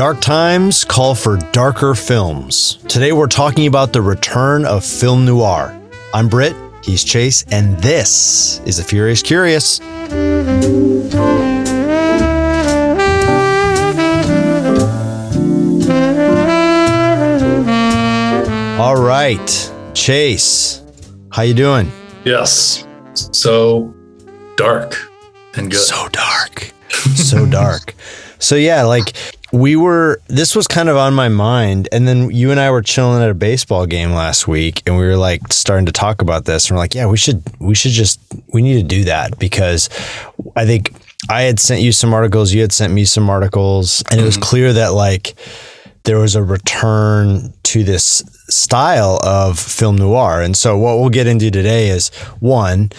Dark times call for darker films. Today we're talking about the return of film noir. I'm Britt, he's Chase, and this is The Furious Curious. All right, Chase, how you doing? Yes. So dark and good. So dark. So dark. so yeah, like we were this was kind of on my mind and then you and I were chilling at a baseball game last week and we were like starting to talk about this and we're like, yeah, we should we should just we need to do that because I think I had sent you some articles, you had sent me some articles and it was clear that like there was a return to this style of film noir. And so what we'll get into today is one,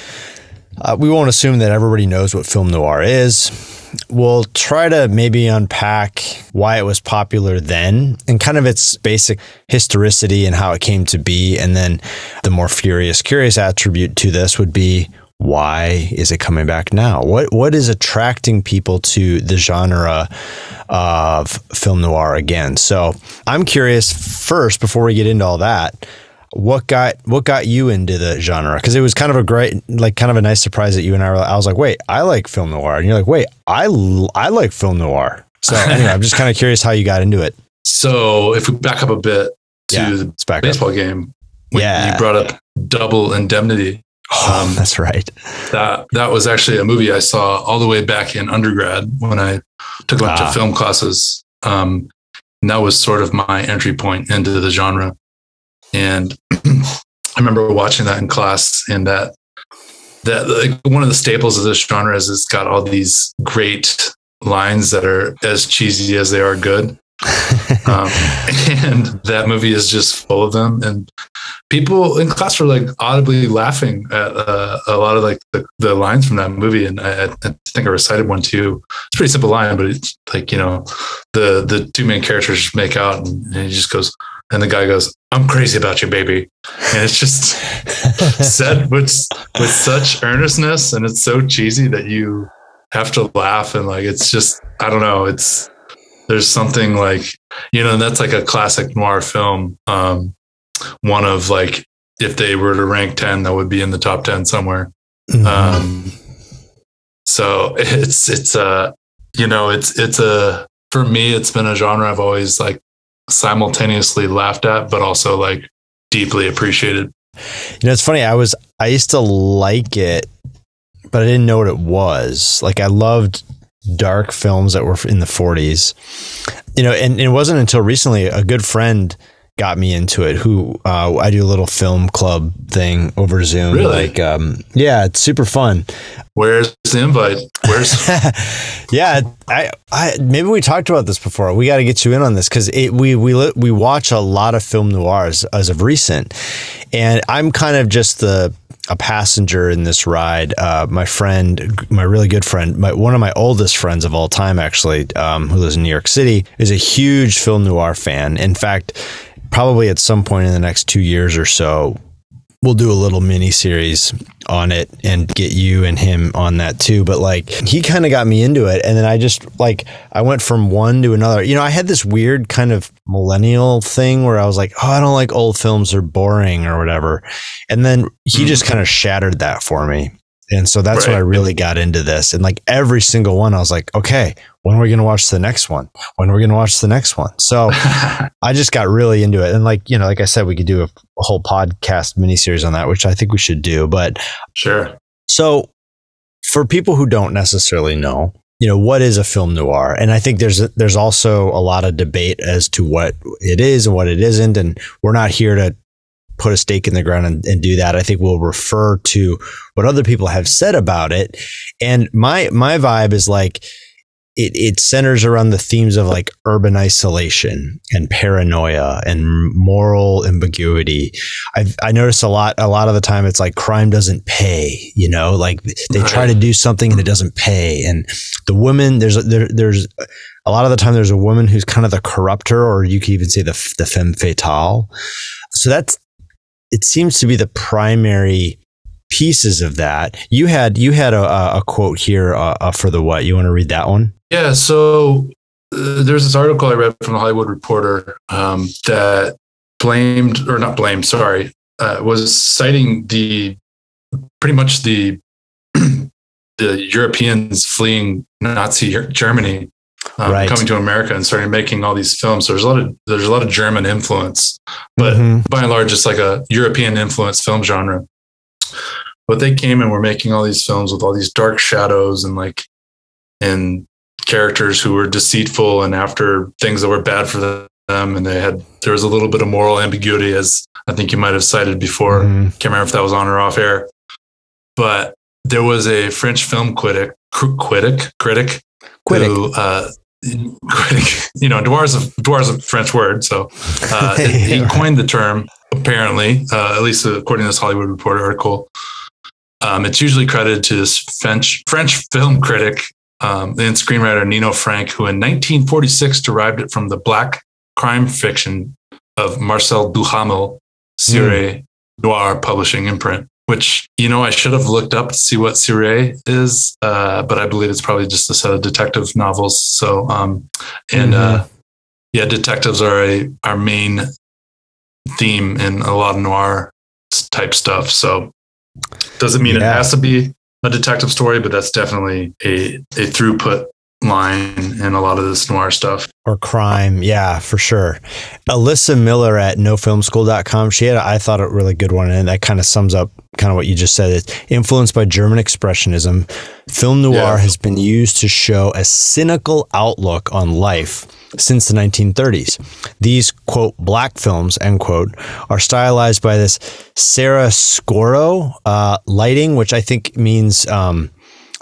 uh, we won't assume that everybody knows what film noir is. We'll try to maybe unpack why it was popular then and kind of its basic historicity and how it came to be. And then the more furious, curious attribute to this would be why is it coming back now? What what is attracting people to the genre of film noir again? So I'm curious first before we get into all that, what got what got you into the genre? Because it was kind of a great, like, kind of a nice surprise that you and I were. I was like, wait, I like film noir, and you're like, wait, I I like film noir. So anyway, I'm just kind of curious how you got into it. So if we back up a bit to Yeah, the let's up. baseball game, when Yeah. you brought up Double Indemnity. Oh, Um, that's right. That that was actually a movie I saw all the way back in undergrad when I took a bunch Ah. of film classes. Um, and that was sort of my entry point into the genre. And I remember watching that in class, and that that like one of the staples of this genre is it's got all these great lines that are as cheesy as they are good. um, and that movie is just full of them. And people in class were like audibly laughing at uh, a lot of like the, the lines from that movie. And I, I think i recited one too. It's a pretty simple line but it's like you know the the two main characters make out and, and he just goes and the guy goes i'm crazy about you baby and it's just said with with such earnestness and it's so cheesy that you have to laugh and like it's just i don't know it's there's something like you know that's like a classic noir film um one of like if they were to rank 10 that would be in the top 10 somewhere Mhm. um so it's it's a you know it's it's a for me it's been a genre i've always like simultaneously laughed at but also like deeply appreciated You know, it's funny. I was I used to like it, but I didn't know what it was. Like I loved dark films that were in the 40s. You know, and, and it wasn't until recently a good friend got me into it who uh, I do a little film club thing over Zoom. Really? Like um yeah, it's super fun. where's the invite where's yeah, I, I maybe we talked about this before. We got to get you in on this because we we we watch a lot of film noirs as of recent, and I'm kind of just the a passenger in this ride. Uh, my friend, my really good friend, my one of my oldest friends of all time, actually, um, who lives in New York City, is a huge film noir fan. In fact, probably at some point in the next two years or so, we'll do a little mini series on it and get you and him on that too. But like he kind of got me into it. And then I just like I went from one to another. You know, I had this weird kind of millennial thing where I was like, oh, I don't like old films, they're boring or whatever. And then he mm-hmm. just kind of shattered that for me. And so that's when I really got into this. And like every single one, I was like, okay, when are we going to watch the next one? When are we going to watch the next one? So I just got really into it. And like, you know, like I said, we could do a, a whole podcast miniseries on that, which I think we should do. But sure so for people who don't necessarily know, you know, what is a film noir? And I think there's there's also a lot of debate as to what it is and what it isn't. And we're not here to put a stake in the ground and, and do that. I think we'll refer to what other people have said about it. And my my vibe is like it, it centers around the themes of like urban isolation and paranoia and moral ambiguity. I've, I notice a lot, a lot of the time it's like crime doesn't pay, you know, like they try to do something and it doesn't pay. And the woman, there's, a- there, there's a lot of the time there's a woman who's kind of the corrupter, or you could even say the, the femme fatale. So that's, it seems to be the primary pieces of that. You had, you had a, a quote here uh, uh, for the what? You want to read that one? Yeah. So uh, there's this article I read from the Hollywood Reporter um, that blamed or not blamed, sorry, uh, was citing the pretty much the the Europeans fleeing Nazi Germany, um, right. coming to America and starting making all these films. So there's a lot of there's a lot of German influence, but mm-hmm. by and large, it's like a European influence film genre. But they came and were making all these films with all these dark shadows and like and characters who were deceitful and after things that were bad for them, and they had there was a little bit of moral ambiguity, as I think you might have cited before. Mm-hmm. Can't remember if that was on or off air, but there was a French film critic, critic, critic, critic. who, uh, critic, you know, is a, a French word. So uh, he coined the term, apparently, uh, at least according to this Hollywood Reporter article. Um, it's usually credited to this French, French film critic um, and screenwriter Nino Frank, who in 1946 derived it from the black crime fiction of Marcel Duhamel, Série mm. Noir Publishing imprint which you know I should have looked up to see what Série is, uh, but I believe it's probably just a set of detective novels. So, um, and mm-hmm. uh, yeah, detectives are a our main theme in a lot of noir type stuff. So, doesn't mean yeah. it has to be a detective story, but that's definitely a a throughput line and a lot of this noir stuff. Or crime. Yeah, for sure. Alyssa Miller at nofilmschool.com, she had, I thought, a really good one. And that kind of sums up kind of what you just said. It's influenced by German Expressionism. Film noir yeah. has been used to show a cynical outlook on life since the 1930s. These, quote, black films, end quote, are stylized by this chiaroscuro uh, lighting, which I think means. Um,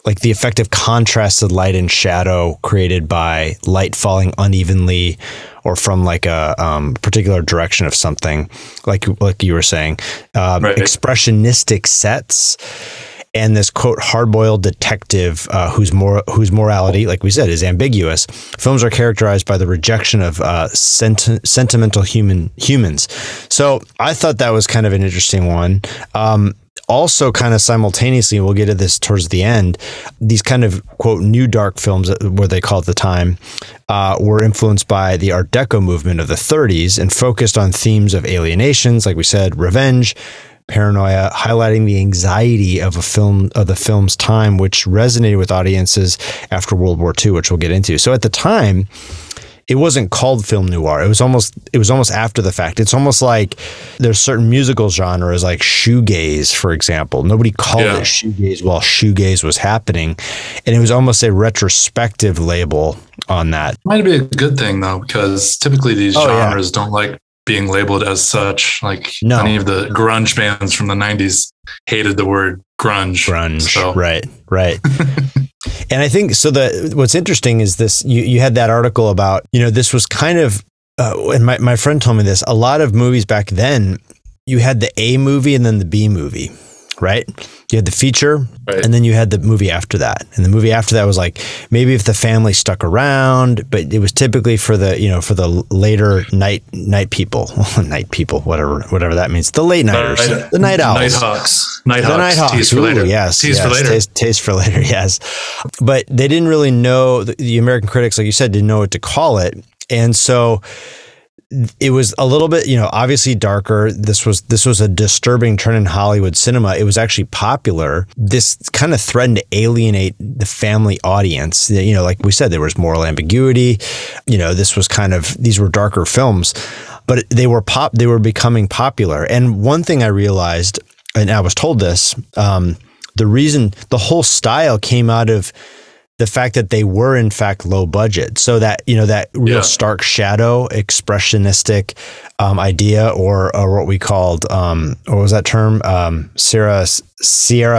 like the effective contrast of light and shadow created by light falling unevenly or from like a um, particular direction of something, like like you were saying, um, right. expressionistic sets, and this quote hard-boiled detective uh, whose more whose morality, like we said, is ambiguous. Films are characterized by the rejection of uh, senti- sentimental human humans. So I thought that was kind of an interesting one. Um, also kind of simultaneously, we'll get to this towards the end, these kind of quote new dark films, where they call at the time, uh, were influenced by the Art Deco movement of the 30s and focused on themes of alienations, like we said, revenge, paranoia, highlighting the anxiety of a film of the film's time, which resonated with audiences after World War II, which we'll get into. So at the time, it wasn't called film noir. It was almost it was almost after the fact. It's almost like there's certain musical genres like shoegaze, for example. Nobody called yeah. it shoegaze while shoegaze was happening, and it was almost a retrospective label on that. Might be a good thing though, because typically these oh, genres yeah. don't like being labeled as such. Like no. any of the grunge bands from the '90s hated the word grunge. Grunge, so. right, right. and I think so. The what's interesting is this: you you had that article about you know this was kind of, uh, and my my friend told me this. A lot of movies back then, you had the A movie and then the B movie right? You had the feature, right. and then you had the movie after that. And the movie after that was like maybe if the family stuck around, but it was typically for the you know for the later night night people, night people, whatever whatever that means. The late nighters, uh, the night owls, night hawks, night hawks, the night hawks. Tease for later. yes, tease yes, for later. Taste, taste, for later. Yes, but they didn't really know. The American critics, like you said, didn't know what to call it, and so it was a little bit, you know, obviously darker. This was this was a disturbing trend in Hollywood cinema. It was actually popular. This kind of threatened to alienate the family audience. You know, like we said, there was moral ambiguity. You know, this was kind of these were darker films, but they were pop. They were becoming popular. And one thing I realized, and I was told this, um, the reason the whole style came out of the fact that they were in fact low budget. So that you know that real yeah. stark shadow expressionistic um, idea, or or what we called um, what was that term? Um, Sierra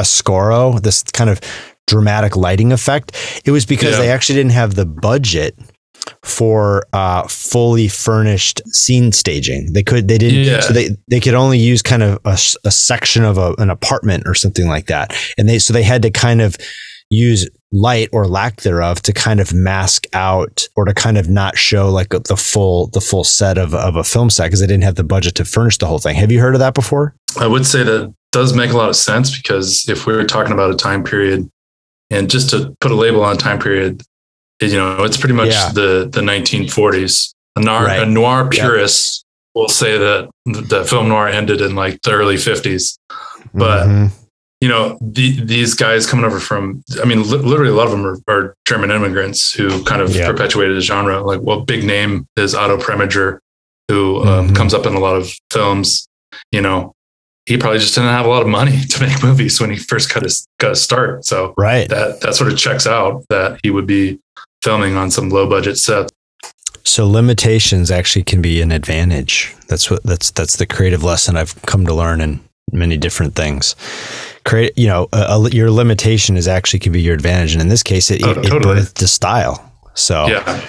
Scoro, This kind of dramatic lighting effect. It was because yeah. they actually didn't have the budget for uh, fully furnished scene staging. They could, they didn't, yeah. so they, they could only use kind of a, a section of a, an apartment or something like that. And they, so they had to kind of use light or lack thereof to kind of mask out or to kind of not show like the full the full set of, of a film set because they didn't have the budget to furnish the whole thing. Have you heard of that before? I would say that does make a lot of sense because if we are talking about a time period and just to put a label on a time period, you know, it's pretty much Yeah. the the 1940s. A noir, Right. a noir Yep. purist will say that the film noir ended in like the early 50s. But- Mhm. You know, the, these guys coming over from, I mean, li- literally a lot of them are, are German immigrants who kind of Yeah. perpetuated the genre. Like, well, big name is Otto Preminger, who um, Mhm. comes up in a lot of films. You know, he probably just didn't have a lot of money to make movies when he first got his got his start. So right. that that sort of checks out that he would be filming on some low budget set. So limitations actually can be an advantage. That's what that's that's the creative lesson I've come to learn in many different things. Create, you know, a, a- your limitation is actually can be your advantage, and in this case, it, Oh, it, totally. birthed the style. So, Yeah,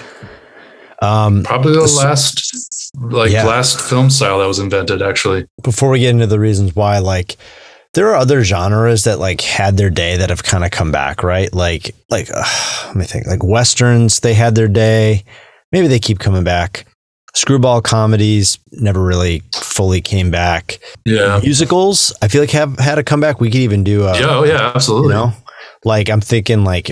um, probably the So- last like Yeah. last film style that was invented. Actually, before we get into the reasons why, like there are other genres that like had their day that have kind of come back, right? Like like uh, let me think, like westerns, they had their day. Maybe they keep coming back. Screwball comedies never really fully came back. yeah, Musicals, I feel like have had a comeback. We could even do a yeah, oh yeah, you absolutely. know, like I'm thinking like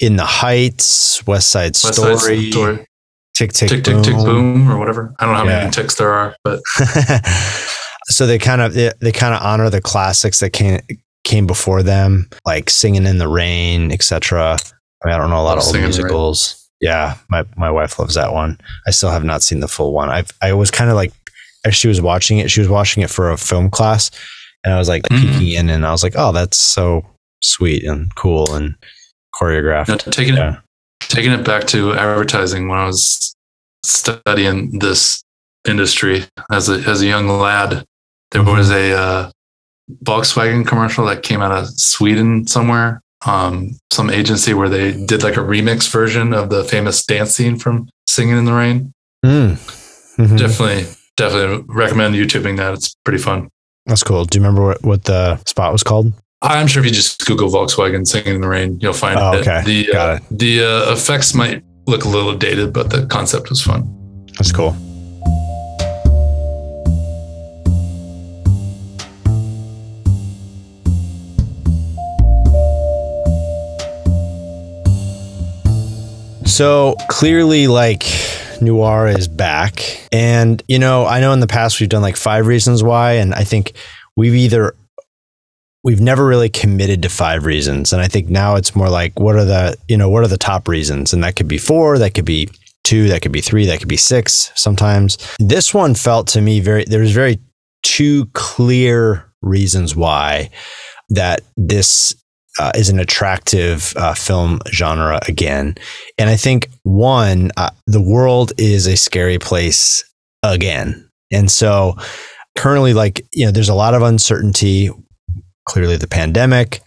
In the Heights, West Side West Story, Side Story, Tick Tick tick tick tick boom or whatever. I don't know how Yeah. many ticks there are, but so they kind of they, they kind of honor the classics that came came before them, like Singing in the Rain, etc. I, mean, I don't know a lot of old Singin' in the Rain. musicals. Yeah, my my wife loves that one. I still have not seen the full one. I've I was kind of like as she was watching it, she was watching it for a film class, and I was like Mhm. peeking in, and I was like, oh, that's so sweet and cool and choreographed. Now, taking Yeah. it taking it back to advertising when I was studying this industry as a as a young lad, there Mm-hmm. was a uh, Volkswagen commercial that came out of Sweden somewhere. Um, some agency where they did like a remix version of the famous dance scene from Singing in the Rain. Mm. Mhm. Definitely, definitely recommend YouTubing that. It's pretty fun. That's cool. Do you remember what, what the spot was called? I'm sure if you just Google Volkswagen Singing in the Rain, you'll find Oh, it. okay. The Got uh, it. the uh, effects might look a little dated, but the concept was fun. That's cool. So clearly, like, noir is back. And, you know, I know in the past we've done like five reasons why. And I think we've either, we've never really committed to five reasons. And I think now it's more like, what are the, you know, what are the top reasons? And that could be four, that could be two, that could be three, that could be six sometimes. This one felt to me very, there's very two clear reasons why that this uh, is an attractive uh, film genre again. And I think one, uh, the world is a scary place again. And so currently, like, you know, there's a lot of uncertainty. Clearly, the pandemic,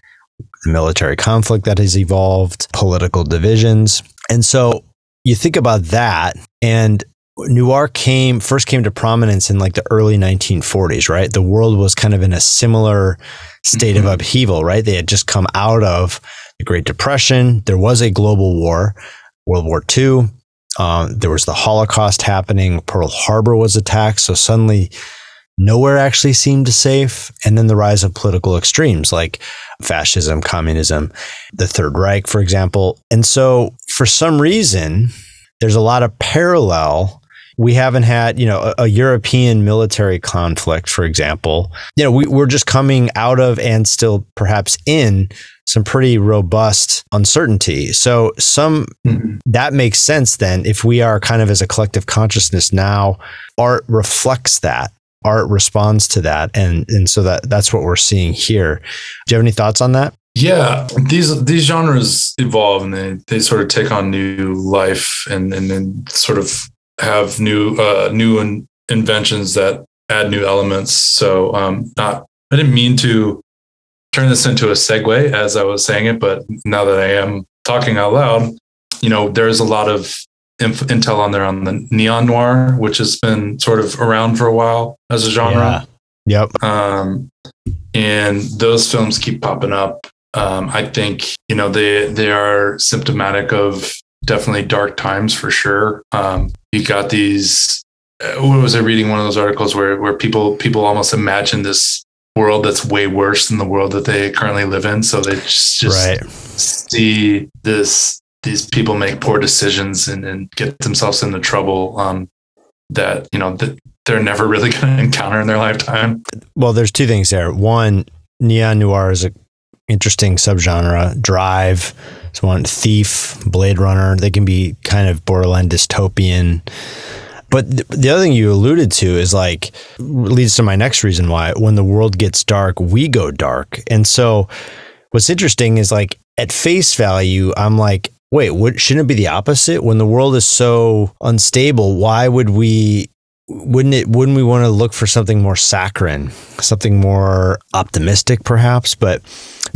the military conflict that has evolved, political divisions. And so you think about that and noir came first came to prominence in like the early 1940s right the world was kind of in a similar state Mhm. of upheaval right? They had just come out of the great depression. There was a global war world war ii um, there was the holocaust happening. Pearl harbor was attacked. So suddenly nowhere actually seemed safe. And then the rise of political extremes like fascism communism the third reich for example. And so for some reason there's a lot of parallel we haven't had you know a, a european military conflict for example. You know we, we're just coming out of and still perhaps in some pretty robust uncertainty. So some mm-hmm. that makes sense then if we are kind of as a collective consciousness now art reflects that art responds to that and and so that that's what we're seeing here. Do you have any thoughts on that? Yeah, these these genres evolve and they they sort of take on new life and and then sort of have new uh, new in, inventions that add new elements. So um, not I didn't mean to turn this into a segue as I was saying it, but now that I am talking out loud, you know, there's a lot of inf- intel on there on the neon noir, which has been sort of around for a while as a genre yep um, and those films keep popping up. Um, I think you know they they are symptomatic of definitely dark times for sure. Um, you got these. Uh, what was I reading? One of those articles where where people people almost imagine this world that's way worse than the world that they currently live in. So they just, just right see this these people make poor decisions and, and get themselves into trouble um, that you know that they're never really going to encounter in their lifetime. Well, there's two things there. One, neon noir is a interesting subgenre. Drive, so one Thief, Blade Runner. They can be kind of borderline dystopian. But th- the other thing you alluded to is like leads to my next reason why when the world gets dark, we go dark. And so what's interesting is like at face value, I'm like, wait, what shouldn't it be the opposite? When the world is so unstable, why would we wouldn't it wouldn't we want to look for something more saccharine something more optimistic perhaps but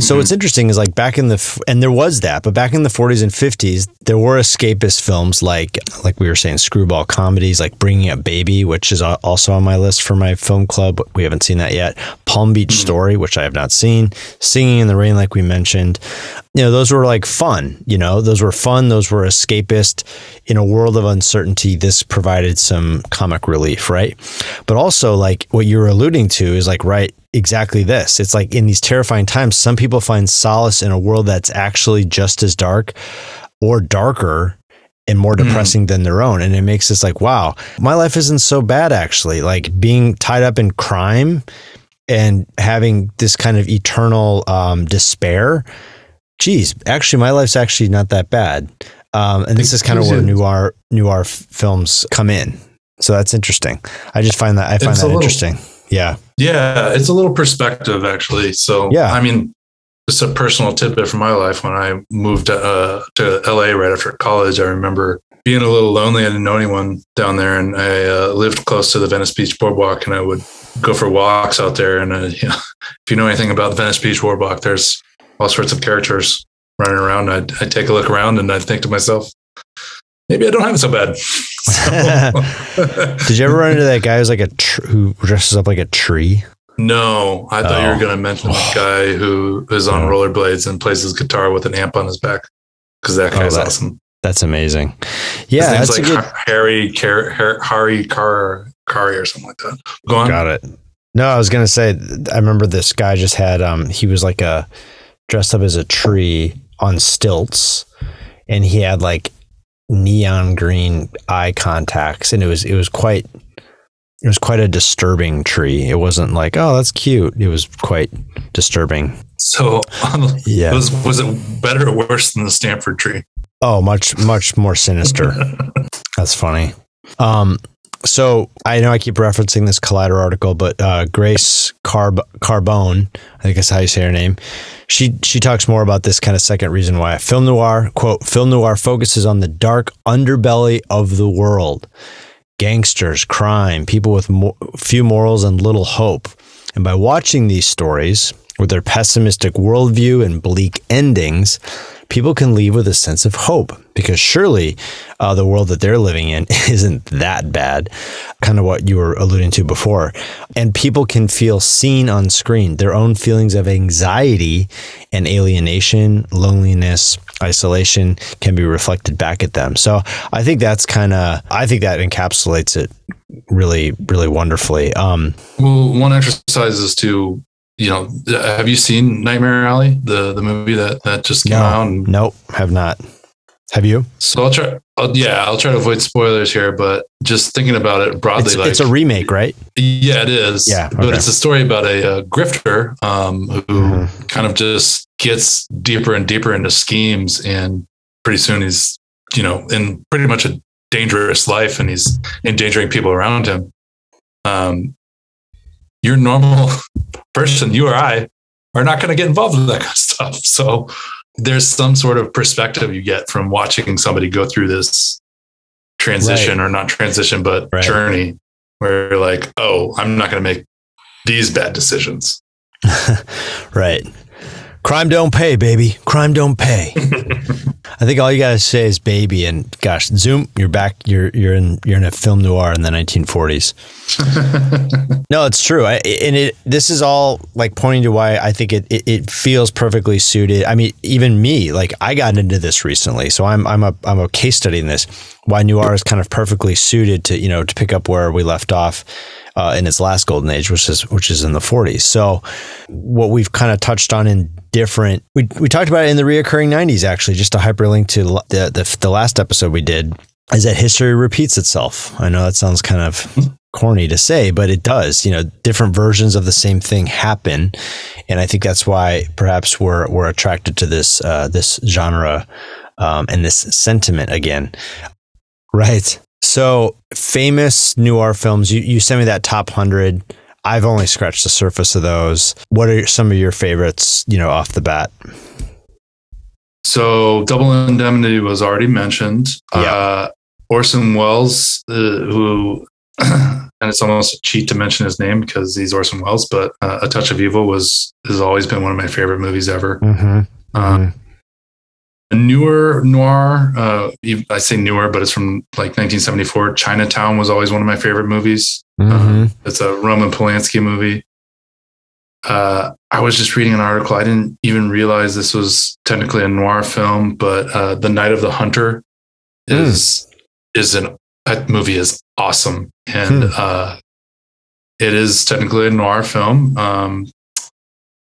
so Mhm. what's interesting is like back in the and there was that but back in the 40s and 50s there were escapist films like like we were saying screwball comedies like bringing up baby which is also on my list for my film club we haven't seen that yet palm beach Mhm. story which i have not seen singing in the rain like we mentioned you know those were like fun you know? Those were fun. Those were escapist. In a world of uncertainty this provided some comic relief right? But also like what you're alluding to is like right exactly this. It's like in these terrifying times some people find solace in a world that's actually just as dark or darker and more Mhm. depressing than their own. And it makes us like wow my life isn't so bad actually. Like being tied up in crime and having this kind of eternal um, despair geez, actually, my life's actually not that bad. Um, and this is kind of where noir noir f- films come in. So that's interesting. I just find that I find It's a that little- interesting. Yeah. Yeah, it's a little perspective actually. So Yeah. I mean, just a personal tidbit from my life. When I moved uh, to LA right after college, I remember being a little lonely. I didn't know anyone down there, and I uh, lived close to the Venice Beach Boardwalk, and I would go for walks out there. And uh, you know, if you know anything about the Venice Beach Boardwalk, there's all sorts of characters running around. I'd, I'd take a look around, and I'd think to myself, maybe I don't have it so bad. So- Did you ever run into that guy who's like a tr- who dresses up like a tree? No, I thought you Oh. were going to mention the guy who is on Yeah. rollerblades and plays his guitar with an amp on his back because that Oh, guy's that- awesome. That's amazing. His Yeah, name's that's like a good. Ha- Harry Car- Har- Hari Car Kari or something like that. Go on. Got it. No, I was gonna say. I remember this guy just had. Um, he was like a dressed up as a tree on stilts, and he had like neon green eye contacts, and it was it was quite. It was quite a disturbing tree. It wasn't like, oh, that's cute. It was quite disturbing. So, um, Yeah. was was it better or worse than the Stanford tree? Oh, much much more sinister. That's funny. Um, so I know I keep referencing this Collider article, but uh, Grace Carb- Carbone, I think that's how you say her name. She she talks more about this kind of second reason why film noir quote film noir focuses on the dark underbelly of the world, gangsters, crime, people with mo- few morals and little hope. And by watching these stories with their pessimistic worldview and bleak endings, people can leave with a sense of hope because surely uh, the world that they're living in isn't that bad. Kind of what you were alluding to before. And people can feel seen on screen. Their own feelings of anxiety and alienation, loneliness, isolation can be reflected back at them. So I think that's kind of, I think that encapsulates it really, really wonderfully. Um, Well, one exercise is to, you know, have you seen Nightmare Alley, the the movie that that just came No. out? And nope, have not. Have you? so I'll try. I'll, yeah, I'll try to avoid spoilers here, but just thinking about it broadly, It's, like it's a remake, right? Yeah, it is. Yeah, but it's a story about a, uh grifter um, who Mhm. kind of just gets deeper and deeper into schemes, and pretty soon he's, you know, in pretty much a dangerous life, and he's endangering people around him. Um, your normal person, you or I, are not going to get involved with that kind of stuff. So there's some sort of perspective you get from watching somebody go through this transition or not transition, but Right. journey where you're like, oh, I'm not going to make these bad decisions. right. Crime don't pay, baby. Crime don't pay. I think all you gotta say is baby, and gosh, zoom. You're back. You're you're in you're in a film noir in the 1940s. no, it's true. I, and it this is all like pointing to why I think it, it, it feels perfectly suited. I mean, even me, like I got into this recently, so I'm I'm a I'm a case study in this. Why noir is kind of perfectly suited to you know to pick up where we left off uh, in its last golden age, which is which is in the 40s. So what we've kind of touched on in different we we talked about it in the reoccurring 90s actually, just a hyperlink to the the, the last episode we did is that history repeats itself. I know that sounds kind of corny to say, but it does. You know, different versions of the same thing happen, and I think that's why perhaps we're we're attracted to this uh, this genre um, and this sentiment again. Right. So famous noir films. You you sent me that top hundred. I've only scratched the surface of those. What are some of your favorites? You know, off the bat. So Double Indemnity was already mentioned. Yeah. Uh, Orson Welles, uh, who, and it's almost a cheat to mention his name because he's Orson Welles, but uh, A Touch of Evil was has always been one of my favorite movies ever. Mm-hmm. Uh, mm-hmm. A newer noir, uh, I say newer, but it's from like 1974. Chinatown was always one of my favorite movies. Mm-hmm. Uh, it's a Roman Polanski movie. Uh, I was just reading an article. I didn't even realize this was technically a noir film, but The Night of the Hunter hmm. is is an that movie is awesome and uh, it is technically a noir film. Um,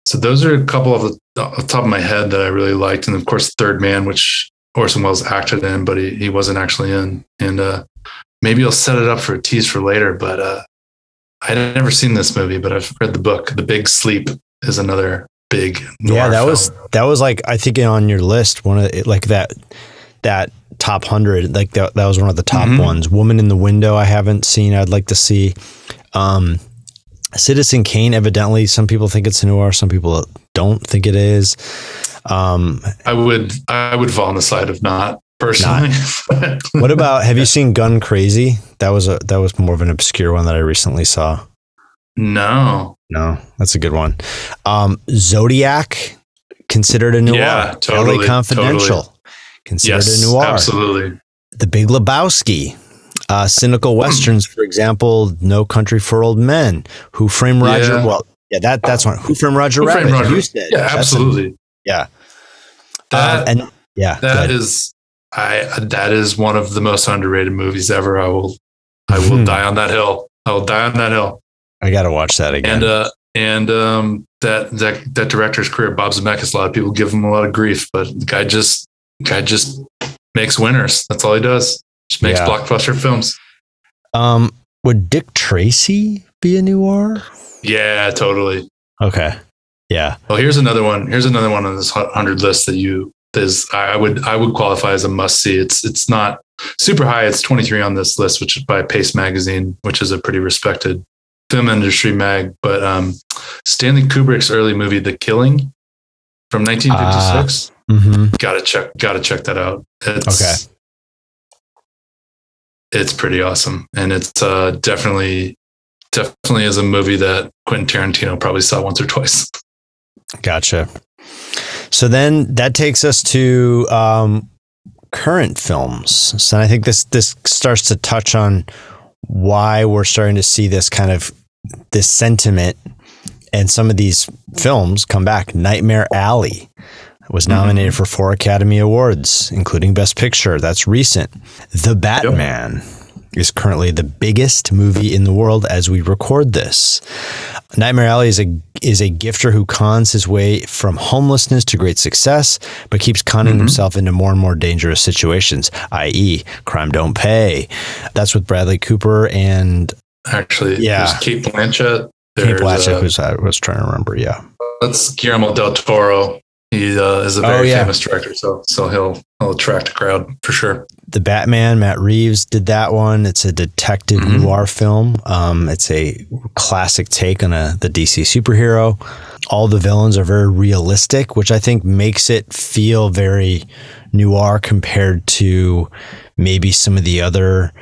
so those are a couple of the, off the top of my head that I really liked, and of course, Third Man, which Orson Welles acted in, but he, he wasn't actually in. And uh, maybe I'll set it up for a tease for later. But uh, I'd never seen this movie, but I've read the book. The Big Sleep is another big. yeah, that film. was that was like I think on your list one of like that that top 100 like that, that was one of the top mm-hmm. ones woman in the window i haven't seen i'd like to see um, citizen kane evidently some people think it's a noir some people don't think it is. Um, i would i would fall on the side of not personally. Not. what about have you seen gun crazy? That was a that was more of an obscure one that i recently saw. No. No that's a good one. Um, zodiac considered a noir. Yeah totally LA confidential totally. considered yes, a noir. Absolutely. The Big Lebowski, uh, cynical westerns, for example, No Country for Old Men, Who Framed Roger. Yeah. Well, yeah, that that's one. Who Framed Roger Who Rabbit? Roger. You said. Yeah, absolutely. A, yeah. That uh, and yeah, that is I that is one of the most underrated movies ever. I will I will hmm. die on that hill. I will die on that hill. I got to watch that again. And uh and um that that that director's career, Bob Zemeckis, a lot of people give him a lot of grief, but the guy just guy just makes winners. That's all he does. Just makes yeah. blockbuster films. Um, would Dick Tracy be a noir? Yeah, totally. Okay. Yeah. Well, here's another one. Here's another one on this hundred list that you is I would I would qualify as a must see. It's it's not super high. It's 23 on this list, which is by Paste Magazine, which is a pretty respected film industry mag. But um, Stanley Kubrick's early movie, The Killing, from 1956. Uh, Mm-hmm. Gotta check. Gotta check that out. It's, okay. It's pretty awesome, and it's uh, definitely, definitely is a movie that Quentin Tarantino probably saw once or twice. Gotcha. So then that takes us to um, current films. So I think this this starts to touch on why we're starting to see this kind of this sentiment and some of these films come back. Nightmare Alley was nominated mm-hmm. for four Academy Awards, including Best Picture. That's recent. The Batman yep. is currently the biggest movie in the world as we record this. Nightmare Alley is a is a gifter who cons his way from homelessness to great success, but keeps conning mm-hmm. himself into more and more dangerous situations, i.e., crime don't pay. That's with Bradley Cooper and actually, yeah, Cate Blanchett. Cate Blanchett, uh, who's I was trying to remember. Yeah, that's Guillermo del Toro. He uh, is a very oh, yeah. famous director, so so he'll he'll attract a crowd for sure. The Batman, Matt Reeves did that one. It's a detective mm-hmm. noir film. Um, it's a classic take on a the DC superhero. All the villains are very realistic, which I think makes it feel very noir compared to maybe some of the other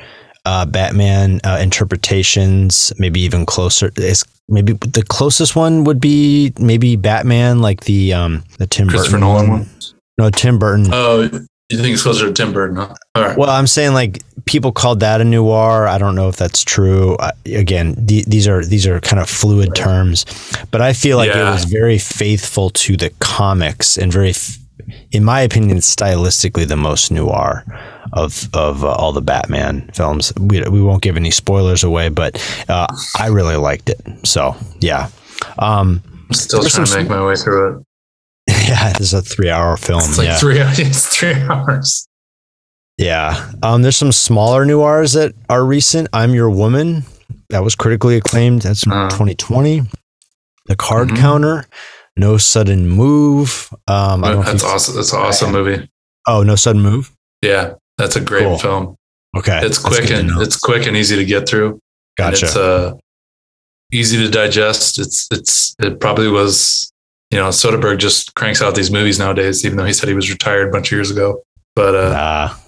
uh, Batman uh, interpretations, maybe even closer. It's maybe the closest one would be maybe Batman, like the um the Tim Christopher Burton Nolan one. No, Tim Burton. Oh, You think it's closer to Tim Burton? Huh? All right. Well, I'm saying like people called that a noir. I don't know if that's true. Uh, again, the, these are these are kind of fluid terms, but I feel like Yeah. it was very faithful to the comics and very, f- in my opinion, stylistically the most noir of of uh, all the Batman films. We we won't give any spoilers away, but uh, I really liked it. So yeah, um, I'm still trying to make my way through it. yeah, this is a three hour film. It's like yeah. three. It's three hours. Yeah. Um, there's some smaller noirs that are recent. I'm Your Woman. That was critically acclaimed. That's from Uh. 2020. The Card Mhm. Counter. No Sudden Move. Um, I don't That's awesome. That's an awesome movie. Oh, No Sudden Move. Yeah, that's a great Cool. film. Okay. It's quick and it's quick and easy to get through. And gotcha. It's uh, easy to digest. It's it's it probably was. You know, Soderbergh just cranks out these movies nowadays, even though he said he was retired a bunch of years ago. But uh, Ah,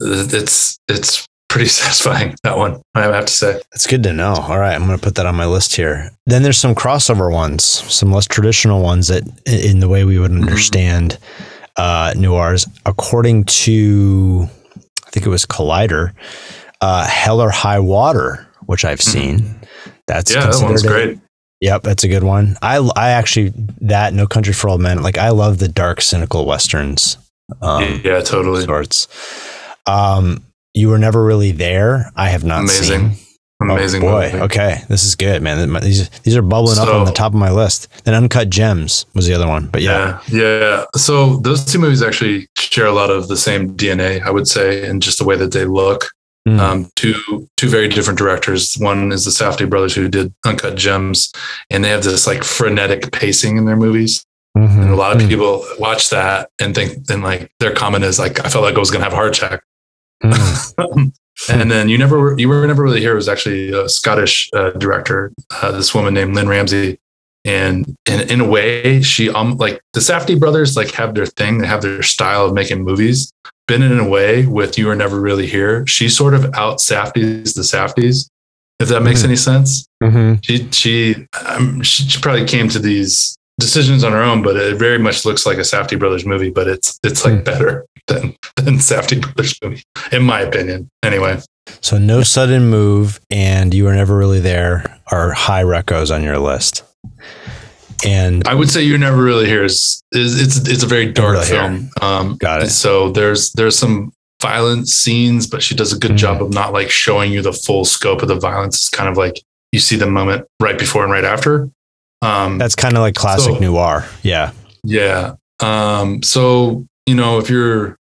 it's it's pretty satisfying that one. I have to say. that's good to know. All right. I'm going to put that on my list here. Then there's some crossover ones, some less traditional ones that, in the way we would understand uh, noirs, according to, I think it was Collider, uh, Hell or High Water, which I've seen. That's Yeah, that one's a- great. Yep, that's a good one. I I actually that No Country for Old Men. Like I love the dark, cynical westerns. Um, yeah, totally. sorts. Um, you were never really there. I have not Amazing. seen. Oh, Amazing boy. movie. Okay, this is good, man. These these are bubbling up on the top of my list. Then Uncut Gems was the other one, but yeah, Yeah, yeah. So those two movies actually share a lot of the same DNA, I would say, in just the way that they look. Mm. Um, two two very different directors. One is the Safdie brothers who did Uncut Gems, and they have this like frenetic pacing in their movies. Mhm. And a lot of Mm. people watch that and think, and like their comment is like, I felt like I was going to have a heart attack. Mm. and then you never you were never really here. It was actually a Scottish uh, director, uh, this woman named Lynne Ramsay, and in, in a way, she um like the Safdie brothers like have their thing. They have their style of making movies. Been in a way with you were never really here. She sort of out Safdies the Safdies, if that makes Mhm. any sense. Mhm. She she, um, she she probably came to these decisions on her own, but it very much looks like a Safdie brothers movie. But it's it's like Hmm. better than than Safdie brothers movie, in my opinion. Anyway. So no sudden move, and you were never really there. Are high recos on your list? And I would say you're never really here. Is is it's it's a very dark really film. Um, Got it. So there's there's some violent scenes, but she does a good Mhm. job of not like showing you the full scope of the violence. It's kind of like you see the moment right before and right after. Um, that's kind of like classic So- noir. Yeah. yeah. Um, so you know if you're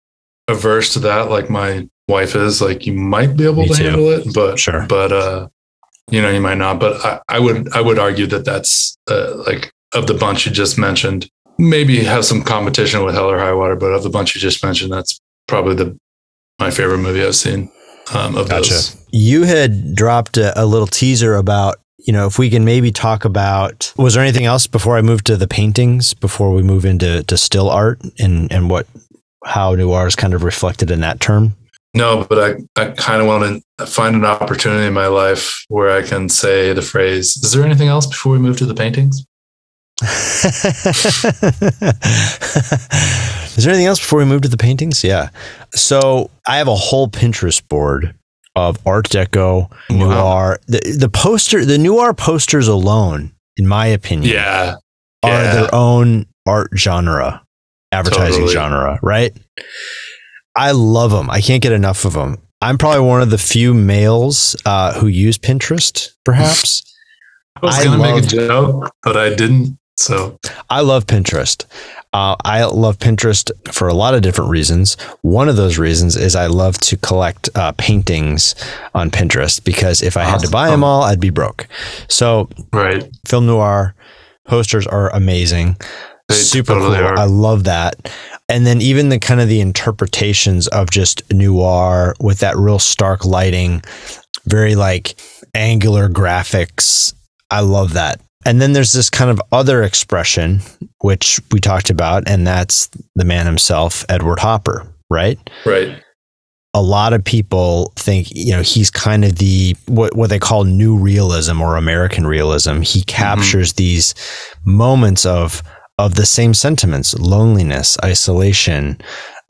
averse to that, like my wife is, like you might be able Me to too. handle it, but Sure. but uh, you know you might not. But I, I would I would argue that that's uh, like of the bunch you just mentioned, maybe have some competition with Hell or High Water, but of the bunch you just mentioned, that's probably the my favorite movie I've seen um, of Gotcha. those. You had dropped a, a little teaser about, you know, if we can maybe talk about. Was there anything else before I move to the paintings? Before we move into to still art and and what how noir is kind of reflected in that term. No, but I, I kind of want to find an opportunity in my life where I can say the phrase, is there anything else before we move to the paintings? Is there anything else before we move to the paintings? Yeah. So I have a whole Pinterest board of Art Deco, noir. The, the poster, the noir posters alone, in my opinion, Yeah. are Yeah. their own art genre, advertising Totally. genre, right? I love them. I can't get enough of them. I'm probably one of the few males uh, who use Pinterest, perhaps. I was going to make a joke, but I didn't. So I love Pinterest. Uh, I love Pinterest for a lot of different reasons. One of those reasons is I love to collect uh, paintings on Pinterest because if I had to buy them all, I'd be broke. So, right. film noir posters are amazing. They Super totally cool. are. I love that. And then even the kind of the interpretations of just noir with that real stark lighting, very like angular graphics. I love that. And then there's this kind of other expression, which we talked about, and that's the man himself, Edward Hopper, right? Right. a lot of people think you know he's kind of the what what they call new realism or American realism. He captures these moments of of the same sentiments: loneliness, isolation,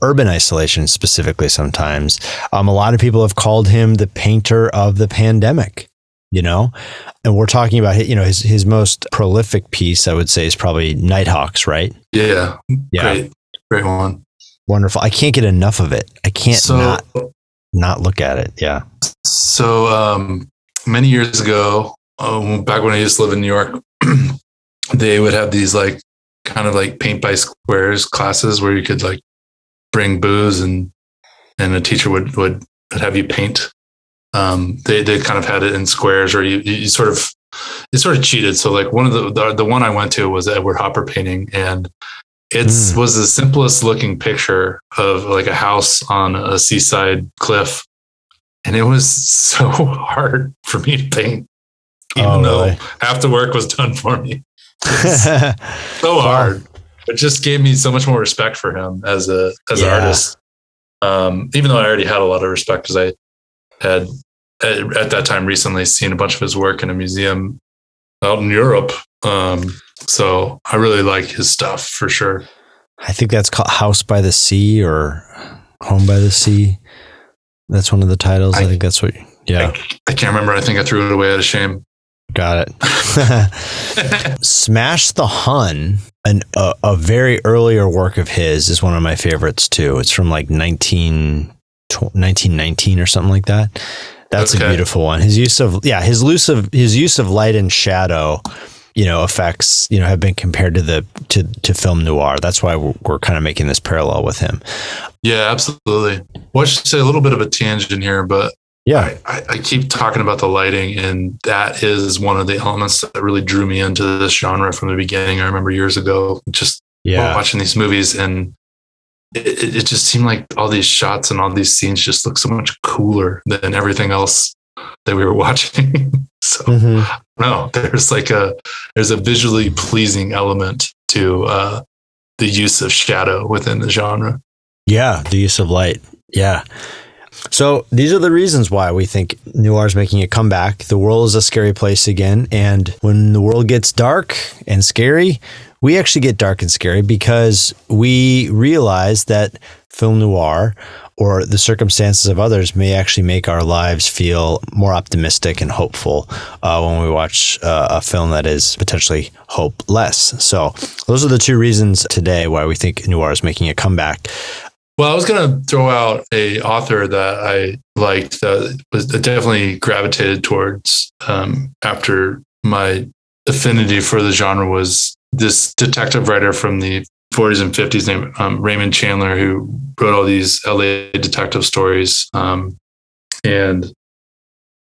urban isolation specifically sometimes. Um, a lot of people have called him the painter of the pandemic, you know? And we're talking about, you know, his, his most prolific piece, I would say, is probably Nighthawks, right? Yeah. Yeah. Great. Great one. Wonderful. I can't get enough of it. I can't so, not, not look at it. Yeah. So, um, many years ago, um, back when I used to live in New York, they would have these like kind of like paint by squares classes where you could like bring booze and and a teacher would would have you paint. Um, they they kind of had it in squares, or you you sort of it sort of cheated. So like one of the the, the one I went to was Edward Hopper painting, and it mm. was the simplest looking picture of like a house on a seaside cliff, and it was so hard for me to paint, even oh, though really? half the work was done for me. so hard. It just gave me so much more respect for him as a as yeah. an artist. Um, even though I already had a lot of respect because I had at, at, that time recently seen a bunch of his work in a museum out in Europe. Um, so I really like his stuff for sure. I think that's called House by the Sea or Home by the Sea. That's one of the titles. I, I think that's what. Yeah, I, I, can't remember. I think I threw it away out of shame. Got it. Smash the Hun, an, a, a, very earlier work of his, is one of my favorites too. It's from like 19, 1919 or something like that. That's okay. a beautiful one. His use of yeah, his use of his use of light and shadow, you know, effects, you know, have been compared to the to to film noir. That's why we're, we're kind of making this parallel with him. Yeah, absolutely. Well, I should say a little bit of a tangent here, but yeah, I, I, keep talking about the lighting, and that is one of the elements that really drew me into this genre from the beginning. I remember years ago just yeah. watching these movies, and it, it just seemed like all these shots and all these scenes just look so much cooler than everything else that we were watching. so mm-hmm. no, there's like a there's a visually pleasing element to uh, the use of shadow within the genre. Yeah, the use of light. Yeah. So these are the reasons why we think noir is making a comeback. The world is a scary place again, and when the world gets dark and scary, we actually get dark and scary because we realize that film noir or the circumstances of others may actually make our lives feel more optimistic and hopeful uh, when we watch uh, a film that is potentially hopeless. So, those are the two reasons today why we think noir is making a comeback. Well, I was going to throw out a author that I liked that was definitely gravitated towards um, after my affinity for the genre was this detective writer from the 40s and 50s named um, Raymond Chandler, who wrote all these LA detective stories um, and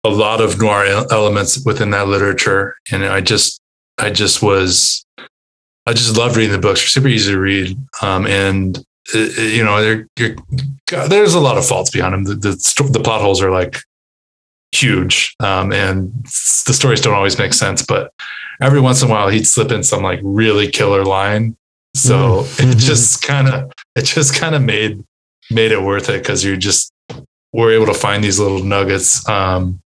a lot of noir elements within that literature. And I just, I just was, I just loved reading the books. They're super easy to read. Um, and you know, there's a lot of faults behind them. The, the, the plot holes are like huge, um, and the stories don't always make sense. But every once in a while, he'd slip in some like really killer line. So mm. it just kind of it just kind of made made it worth it because you just were able to find these little nuggets. Um,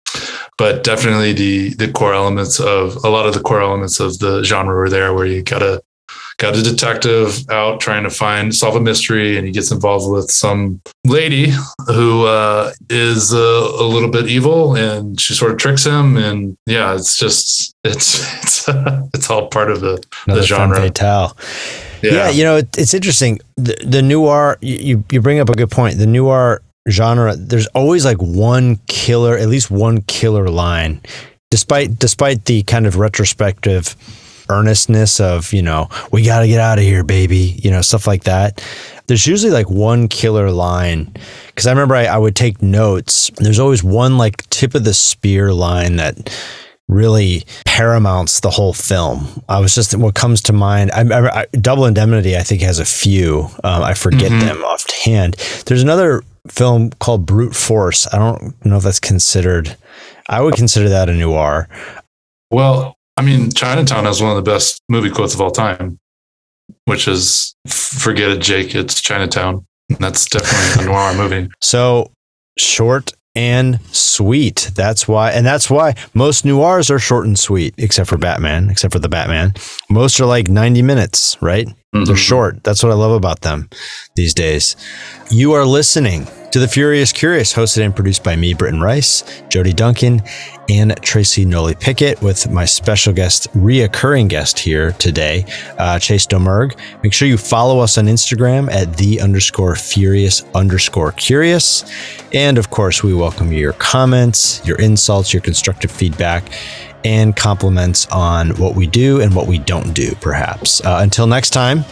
but definitely the the core elements of a lot of the core elements of the genre were there, where you gotta got a detective out trying to find solve a mystery and he gets involved with some lady who uh, is uh, a little bit evil and she sort of tricks him and yeah it's just it's it's it's all part of the, Another the genre fatale. Yeah. yeah you know it, it's interesting the, the noir you you bring up a good point the noir genre there's always like one killer at least one killer line despite despite the kind of retrospective earnestness of, you know, we got to get out of here, baby, you know, stuff like that. There's usually like one killer line. Cause I remember I, I would take notes. There's always one like tip of the spear line that really paramounts the whole film. I was just what comes to mind. I, I, I Double Indemnity, I think, has a few. Um, I forget mm-hmm. them offhand. There's another film called Brute Force. I don't know if that's considered. I would consider that a noir. Well, I mean, Chinatown has one of the best movie quotes of all time, which is "Forget it, Jake. It's Chinatown." And that's definitely a noir movie. So short and sweet. That's why, and that's why most noirs are short and sweet, except for Batman, except for the Batman. Most are like 90 minutes, right? Mm-hmm. They're short. That's what I love about them these days. You are listening to The Furious Curious, hosted and produced by me, Britton Rice, Jody Duncan, and Tracy Nolly Pickett, with my special guest, reoccurring guest here today, uh, Chase Domergue. Make sure you follow us on Instagram at the underscore furious underscore curious. And of course, we welcome your comments, your insults, your constructive feedback and compliments on what we do and what we don't do, perhaps. Uh, until next time,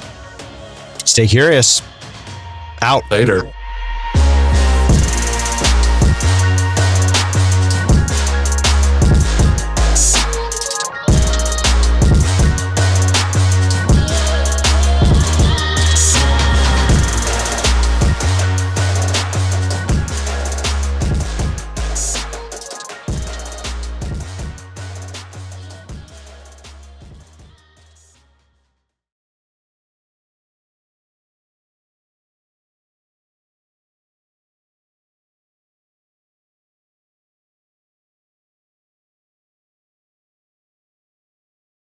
stay curious. Out. Later.